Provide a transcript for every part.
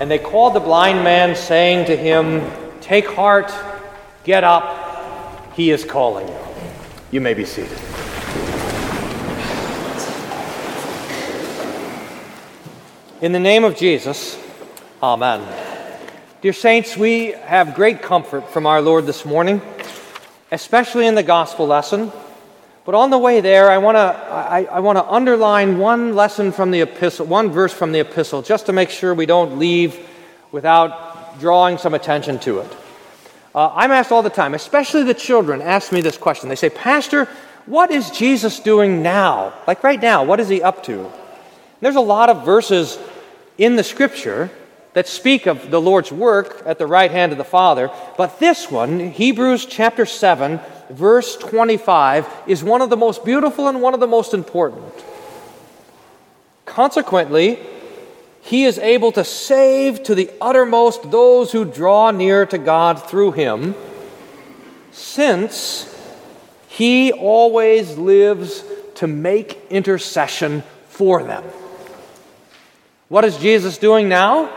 And they called the blind man, saying to him, Take heart, get up, he is calling you. You may be seated. In the name of Jesus, Amen. Dear Saints, we have great comfort from our Lord this morning, especially in the gospel lesson. But on the way there, I want to I, I want to underline one lesson from the epistle, one verse from the epistle, just to make sure we don't leave without drawing some attention to it. Uh, I'm asked all the time, especially the children ask me this question. They say, Pastor, what is Jesus doing now? Like right now, what is he up to? There's a lot of verses in the scripture that speak of the Lord's work at the right hand of the Father, but this one, Hebrews chapter 7, verse 25, is one of the most beautiful and one of the most important. Consequently, he is able to save to the uttermost those who draw near to God through him, since he always lives to make intercession for them. What is Jesus doing now?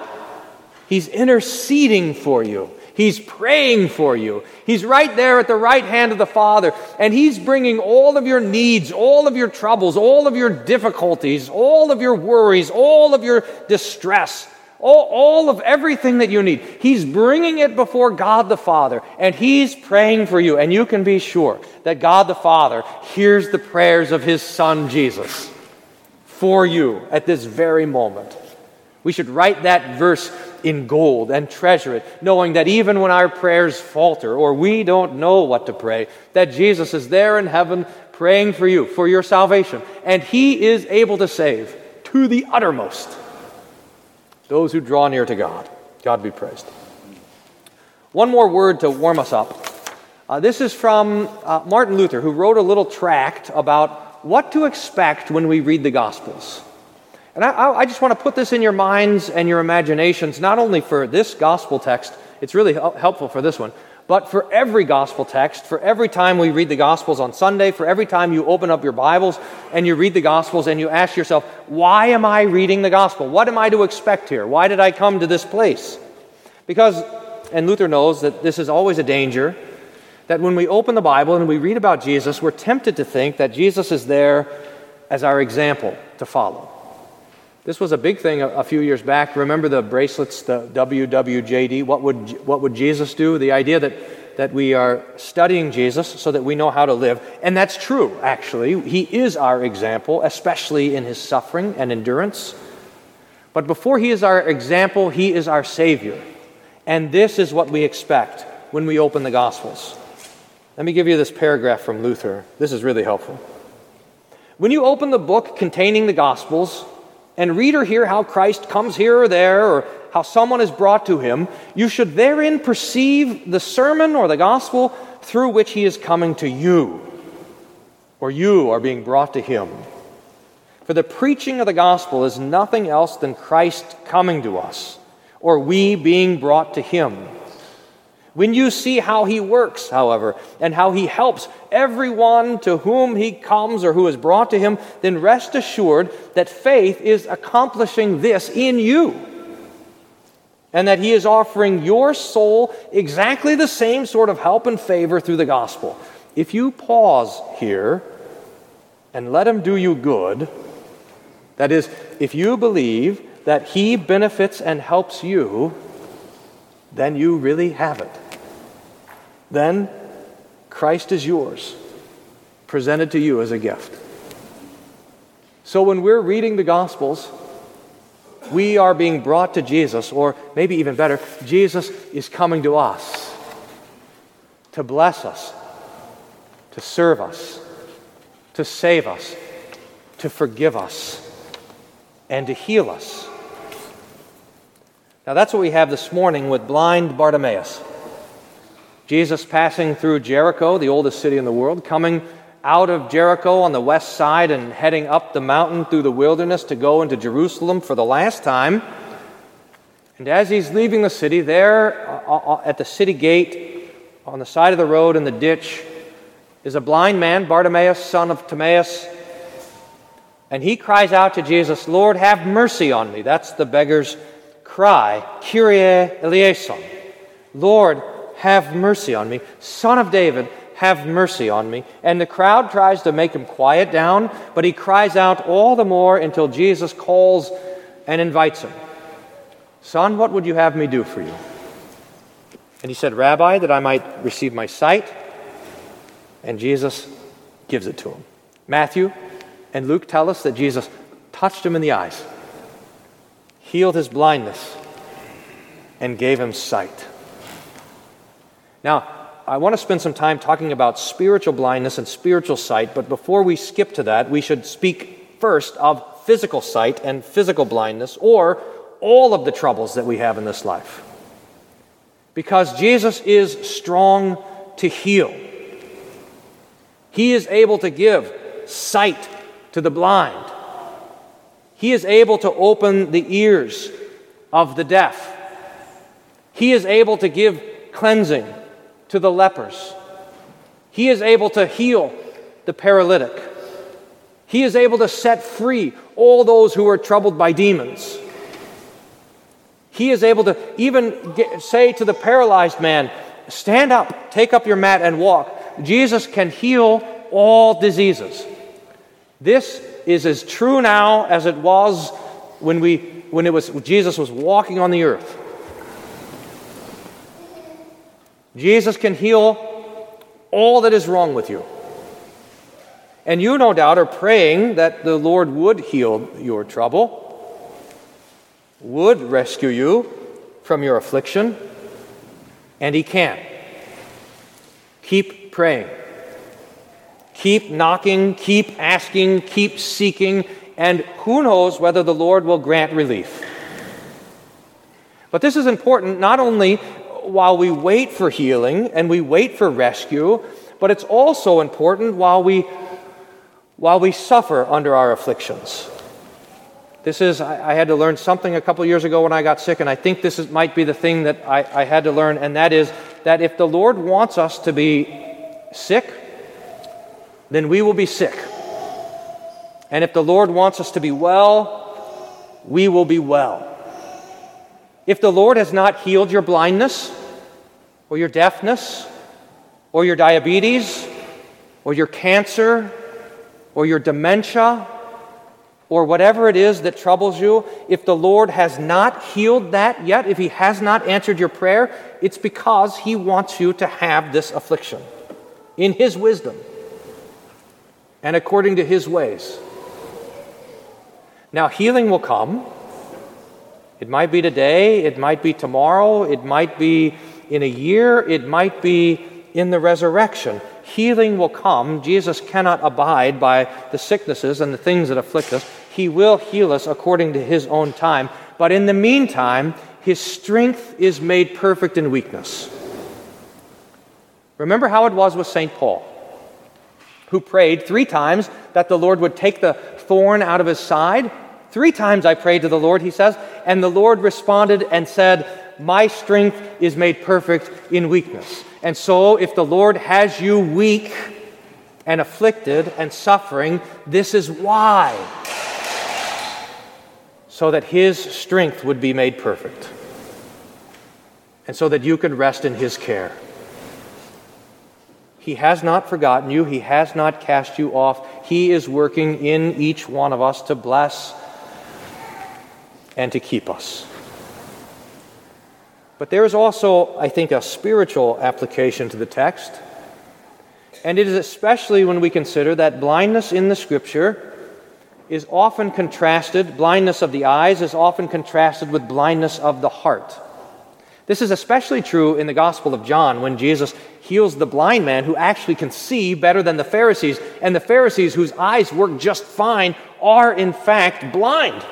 He's interceding for you. He's praying for you. He's right there at the right hand of the Father, and He's bringing all of your needs, all of your troubles, all of your difficulties, all of your worries, all of your distress, all, all of everything that you need. He's bringing it before God the Father, and He's praying for you. And you can be sure that God the Father hears the prayers of His Son Jesus for you at this very moment. We should write that verse in gold and treasure it, knowing that even when our prayers falter or we don't know what to pray, that Jesus is there in heaven praying for you, for your salvation. And he is able to save to the uttermost those who draw near to God. God be praised. One more word to warm us up. Uh, this is from uh, Martin Luther, who wrote a little tract about what to expect when we read the Gospels. And I, I, just want to put this in your minds and your imaginations, not only for this gospel text, it's really helpful for this one, but for every gospel text, for every time we read the gospels on Sunday, for every time you open up your Bibles and you read the gospels and you ask yourself, why am I reading the gospel? What am I to expect here? Why did I come to this place? Because, and Luther knows that this is always a danger, that when we open the Bible and we read about Jesus, we're tempted to think that Jesus is there as our example to follow. This was a big thing a, a, few years back. Remember the bracelets, the WWJD? What would, what would Jesus do? The idea that, that we are studying Jesus so that we know how to live. And that's true, actually. He is our example, especially in his suffering and endurance. But before he is our example, he is our Savior. And this is what we expect when we open the Gospels. Let me give you this paragraph from Luther. This is really helpful. When you open the book containing the Gospels, and read or hear how Christ comes here or there, or how someone is brought to him, you should therein perceive the sermon or the gospel through which he is coming to you, or you are being brought to him. For the preaching of the gospel is nothing else than Christ coming to us, or we being brought to him. When you see how he works, however, and how he helps everyone to whom he comes or who is brought to him, then rest assured that faith is accomplishing this in you. And that he is offering your soul exactly the same sort of help and favor through the gospel. If you pause here and let him do you good, that is, if you believe that he benefits and helps you, then you really have it. Then Christ is yours, presented to you as a gift. So when we're reading the Gospels, we are being brought to Jesus, or maybe even better, Jesus is coming to us to bless us, to serve us, to save us, to forgive us, and to heal us. Now, that's what we have this morning with blind Bartimaeus. Jesus passing through Jericho, the oldest city in the world, coming out of Jericho on the west side and heading up the mountain through the wilderness to go into Jerusalem for the last time. And as he's leaving the city, there uh, uh, at the city gate, on the side of the road in the ditch, is a blind man, Bartimaeus, son of Timaeus. And he cries out to Jesus, Lord, have mercy on me. That's the beggar's cry, Kyrie eleison, Lord, have mercy on me. Son of David, have mercy on me. And the crowd tries to make him quiet down, but he cries out all the more until Jesus calls and invites him. Son, what would you have me do for you? And he said, Rabbi, that I might receive my sight. And Jesus gives it to him. Matthew and Luke tell us that Jesus touched him in the eyes, healed his blindness, and gave him sight. Now, I want to spend some time talking about spiritual blindness and spiritual sight, but before we skip to that, we should speak first of physical sight and physical blindness, or all of the troubles that we have in this life. Because Jesus is strong to heal. He is able to give sight to the blind. He is able to open the ears of the deaf. He is able to give cleansing to the lepers. He is able to heal the paralytic. He is able to set free all those who are troubled by demons. He is able to even get, say to the paralyzed man, Stand up, take up your mat, and walk. Jesus can heal all diseases. This is as true now as it was when, we, when it was, Jesus was walking on the earth. Jesus can heal all that is wrong with you. And you, no doubt, are praying that the Lord would heal your trouble, would rescue you from your affliction, and He can. Keep praying. Keep knocking, keep asking, keep seeking, and who knows whether the Lord will grant relief. But this is important not only while we wait for healing and we wait for rescue, but it's also important while we, while we suffer under our afflictions. This is, I, I had to learn something a couple years ago when I got sick, and I think this is, might be the thing that I, I had to learn, and that is that if the Lord wants us to be sick, then we will be sick. And if the Lord wants us to be well, we will be well. If the Lord has not healed your blindness, or your deafness, or your diabetes, or your cancer, or your dementia, or whatever it is that troubles you, if the Lord has not healed that yet, if He has not answered your prayer, it's because He wants you to have this affliction in His wisdom and according to His ways. Now, healing will come. It might be today, it might be tomorrow, it might be in a year, it might be in the resurrection. Healing will come. Jesus cannot abide by the sicknesses and the things that afflict us. He will heal us according to His own time. But in the meantime, His strength is made perfect in weakness. Remember how it was with St. Paul, who prayed three times that the Lord would take the thorn out of his side. Three times I prayed to the Lord, he says, and the Lord responded and said, My strength is made perfect in weakness. And so, if the Lord has you weak and afflicted and suffering, this is why. So that his strength would be made perfect. And so that you could rest in his care. He has not forgotten you. He has not cast you off. He is working in each one of us to bless and to keep us. But there is also, I think, a spiritual application to the text. And it is especially when we consider that blindness in the Scripture is often contrasted, blindness of the eyes is often contrasted with blindness of the heart. This is especially true in the Gospel of John when Jesus heals the blind man who actually can see better than the Pharisees, and the Pharisees, whose eyes work just fine, are in fact blind.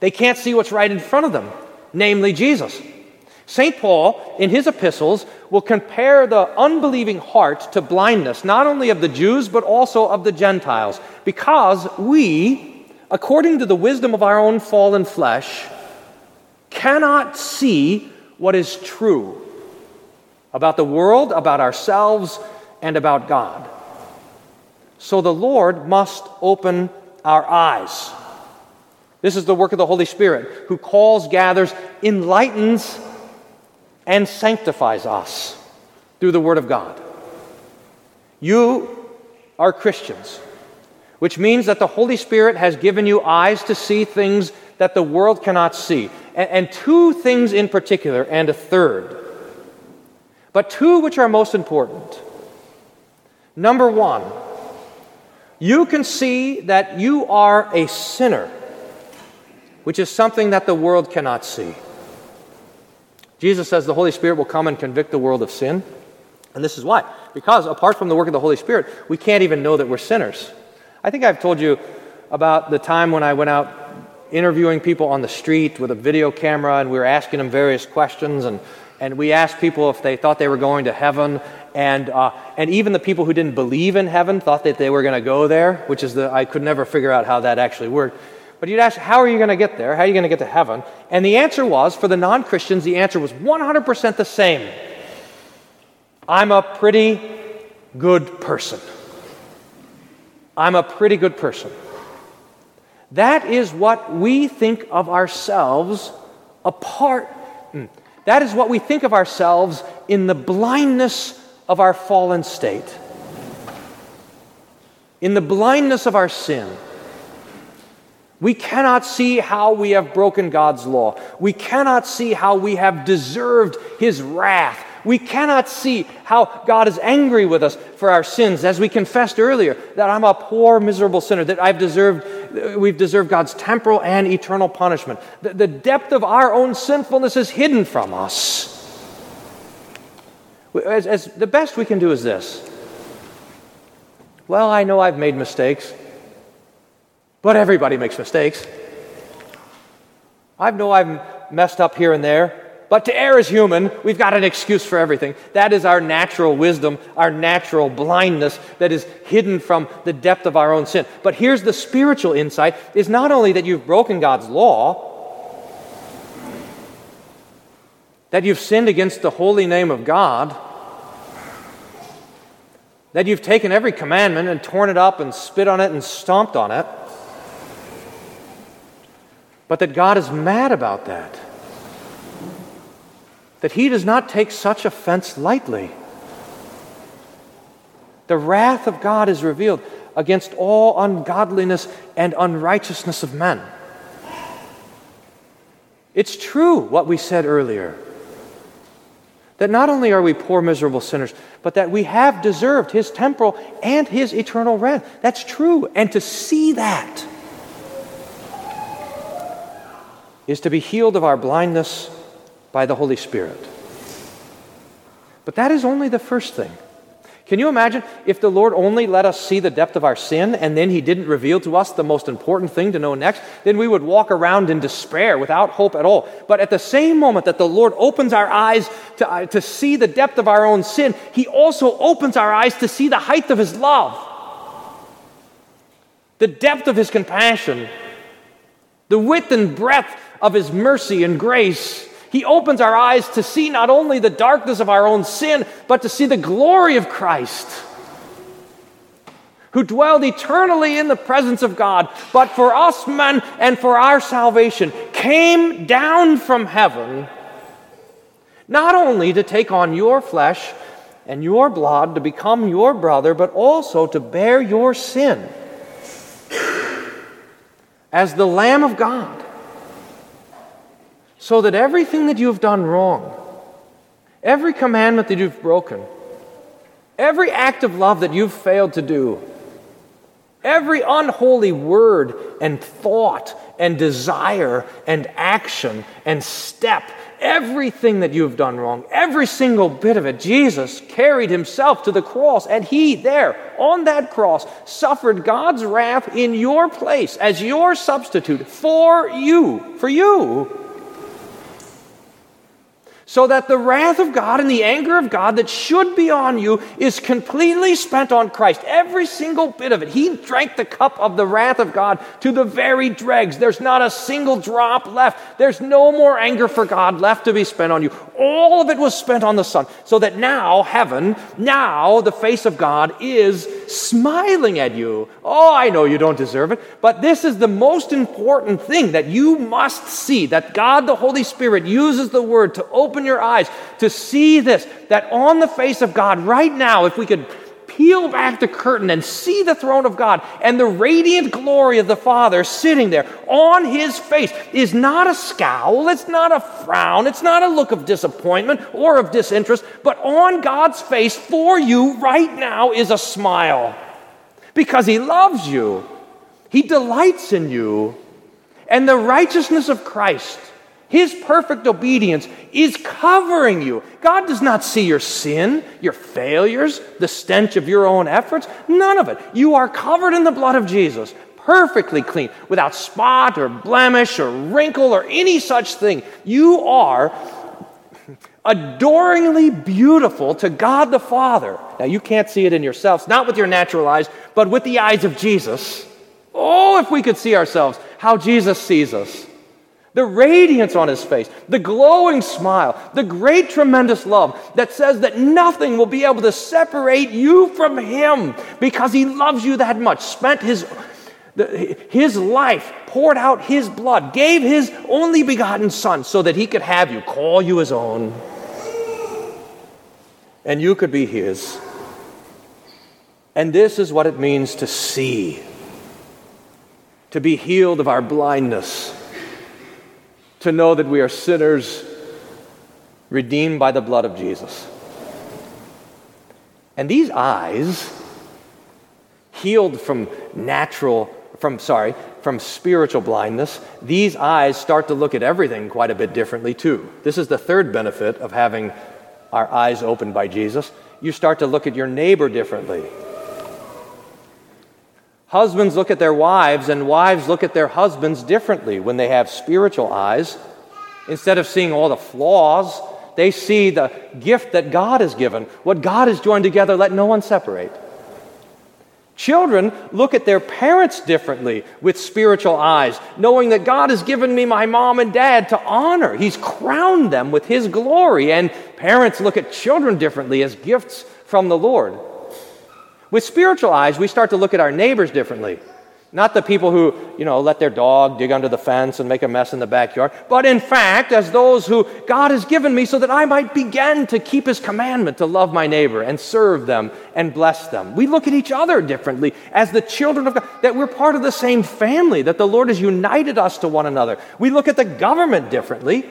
They can't see what's right in front of them, namely Jesus. St. Paul, in his epistles, will compare the unbelieving heart to blindness, not only of the Jews, but also of the Gentiles, because we, according to the wisdom of our own fallen flesh, cannot see what is true about the world, about ourselves, and about God. So the Lord must open our eyes. This is the work of the Holy Spirit, who calls, gathers, enlightens, and sanctifies us through the Word of God. You are Christians, which means that the Holy Spirit has given you eyes to see things that the world cannot see. And, and two things in particular, and a third. But two which are most important. Number one, you can see that you are a sinner, which is something that the world cannot see. Jesus says the Holy Spirit will come and convict the world of sin. And this is why. Because apart from the work of the Holy Spirit, we can't even know that we're sinners. I think I've told you about the time when I went out interviewing people on the street with a video camera and we were asking them various questions and and we asked people if they thought they were going to heaven and, uh, and even the people who didn't believe in heaven thought that they were going to go there which is the i could never figure out how that actually worked but you'd ask how are you going to get there? How are you going to get to heaven? And the answer was for the non-christians the answer was 100% the same. I'm a pretty good person. I'm a pretty good person. That is what we think of ourselves apart. Hmm, that is what we think of ourselves in the blindness of our fallen state, in the blindness of our sin. We cannot see how we have broken God's law. We cannot see how we have deserved His wrath. We cannot see how God is angry with us for our sins, as we confessed earlier, that I'm a poor, miserable sinner, that I've deserved, uh, we've deserved God's temporal and eternal punishment. The, the depth of our own sinfulness is hidden from us. As, as the best we can do is this. Well, I know I've made mistakes, but everybody makes mistakes. I know I've messed up here and there, but to err is human. We've got an excuse for everything. That is our natural wisdom, our natural blindness that is hidden from the depth of our own sin. But here's the spiritual insight is not only that you've broken God's law, that you've sinned against the holy name of God, that you've taken every commandment and torn it up and spit on it and stomped on it, but that God is mad about that that he does not take such offense lightly. The wrath of God is revealed against all ungodliness and unrighteousness of men. It's true what we said earlier that not only are we poor, miserable sinners, but that we have deserved his temporal and his eternal wrath. That's true. And to see that is to be healed of our blindness by the Holy Spirit. But that is only the first thing. Can you imagine if the Lord only let us see the depth of our sin and then He didn't reveal to us the most important thing to know next? Then we would walk around in despair without hope at all. But at the same moment that the Lord opens our eyes to, uh, to see the depth of our own sin, He also opens our eyes to see the height of His love, the depth of His compassion, the width and breadth of His mercy and grace. He opens our eyes to see not only the darkness of our own sin, but to see the glory of Christ, who dwelled eternally in the presence of God, but for us men and for our salvation came down from heaven, not only to take on your flesh and your blood, to become your brother, but also to bear your sin as the Lamb of God so that everything that you have done wrong, every commandment that you've broken, every act of love that you've failed to do, every unholy word and thought and desire and action and step, everything that you've done wrong, every single bit of it, Jesus carried himself to the cross, and he there on that cross suffered God's wrath in your place as your substitute for you, for you so that the wrath of God and the anger of God that should be on you is completely spent on Christ. Every single bit of it. He drank the cup of the wrath of God to the very dregs. There's not a single drop left. There's no more anger for God left to be spent on you. All of it was spent on the Son. So that now heaven, now the face of God is smiling at you. Oh, I know you don't deserve it, but this is the most important thing that you must see that God the Holy Spirit uses the word to open open your eyes to see this that on the face of God, right now, if we could peel back the curtain and see the throne of God and the radiant glory of the Father sitting there on his face is not a scowl, it's not a frown, it's not a look of disappointment or of disinterest, but on God's face for you right now is a smile. Because he loves you, he delights in you, and the righteousness of Christ his perfect obedience is covering you. God does not see your sin, your failures, the stench of your own efforts. None of it. You are covered in the blood of Jesus, perfectly clean, without spot or blemish or wrinkle or any such thing. You are adoringly beautiful to God the Father. Now, you can't see it in yourselves, not with your natural eyes, but with the eyes of Jesus. Oh, if we could see ourselves, how Jesus sees us the radiance on his face, the glowing smile, the great, tremendous love that says that nothing will be able to separate you from him because he loves you that much, spent his, his life, poured out his blood, gave his only begotten son so that he could have you, call you his own, and you could be his. And this is what it means to see, to be healed of our blindness to know that we are sinners redeemed by the blood of Jesus. And these eyes, healed from natural, from, sorry, from spiritual blindness, these eyes start to look at everything quite a bit differently too. This is the third benefit of having our eyes opened by Jesus. You start to look at your neighbor differently. Husbands look at their wives, and wives look at their husbands differently when they have spiritual eyes. Instead of seeing all the flaws, they see the gift that God has given. What God has joined together, let no one separate. Children look at their parents differently with spiritual eyes, knowing that God has given me my mom and dad to honor. He's crowned them with His glory. And parents look at children differently as gifts from the Lord. With spiritual eyes, we start to look at our neighbors differently. Not the people who, you know, let their dog dig under the fence and make a mess in the backyard, but in fact, as those who God has given me so that I might begin to keep His commandment to love my neighbor and serve them and bless them. We look at each other differently as the children of God, that we're part of the same family, that the Lord has united us to one another. We look at the government differently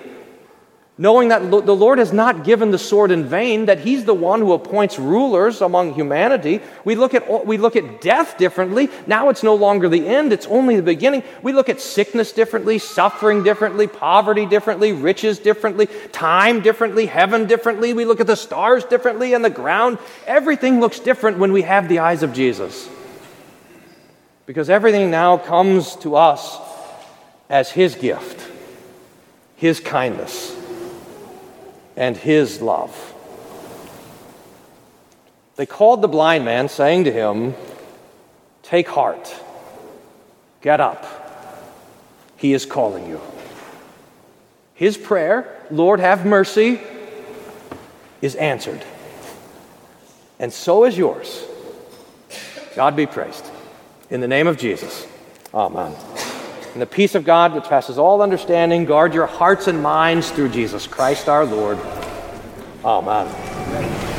knowing that the Lord has not given the sword in vain, that He's the one who appoints rulers among humanity. We look at, we look at death differently. Now it's no longer the end, it's only the beginning. We look at sickness differently, suffering differently, poverty differently, riches differently, time differently, heaven differently. We look at the stars differently and the ground. Everything looks different when we have the eyes of Jesus. Because everything now comes to us as His gift, His kindness and his love. They called the blind man, saying to him, Take heart, get up. He is calling you. His prayer, Lord, have mercy, is answered. And so is yours. God be praised. In the name of Jesus, Amen. And the peace of God, which passes all understanding, guard your hearts and minds through Jesus Christ our Lord. Amen.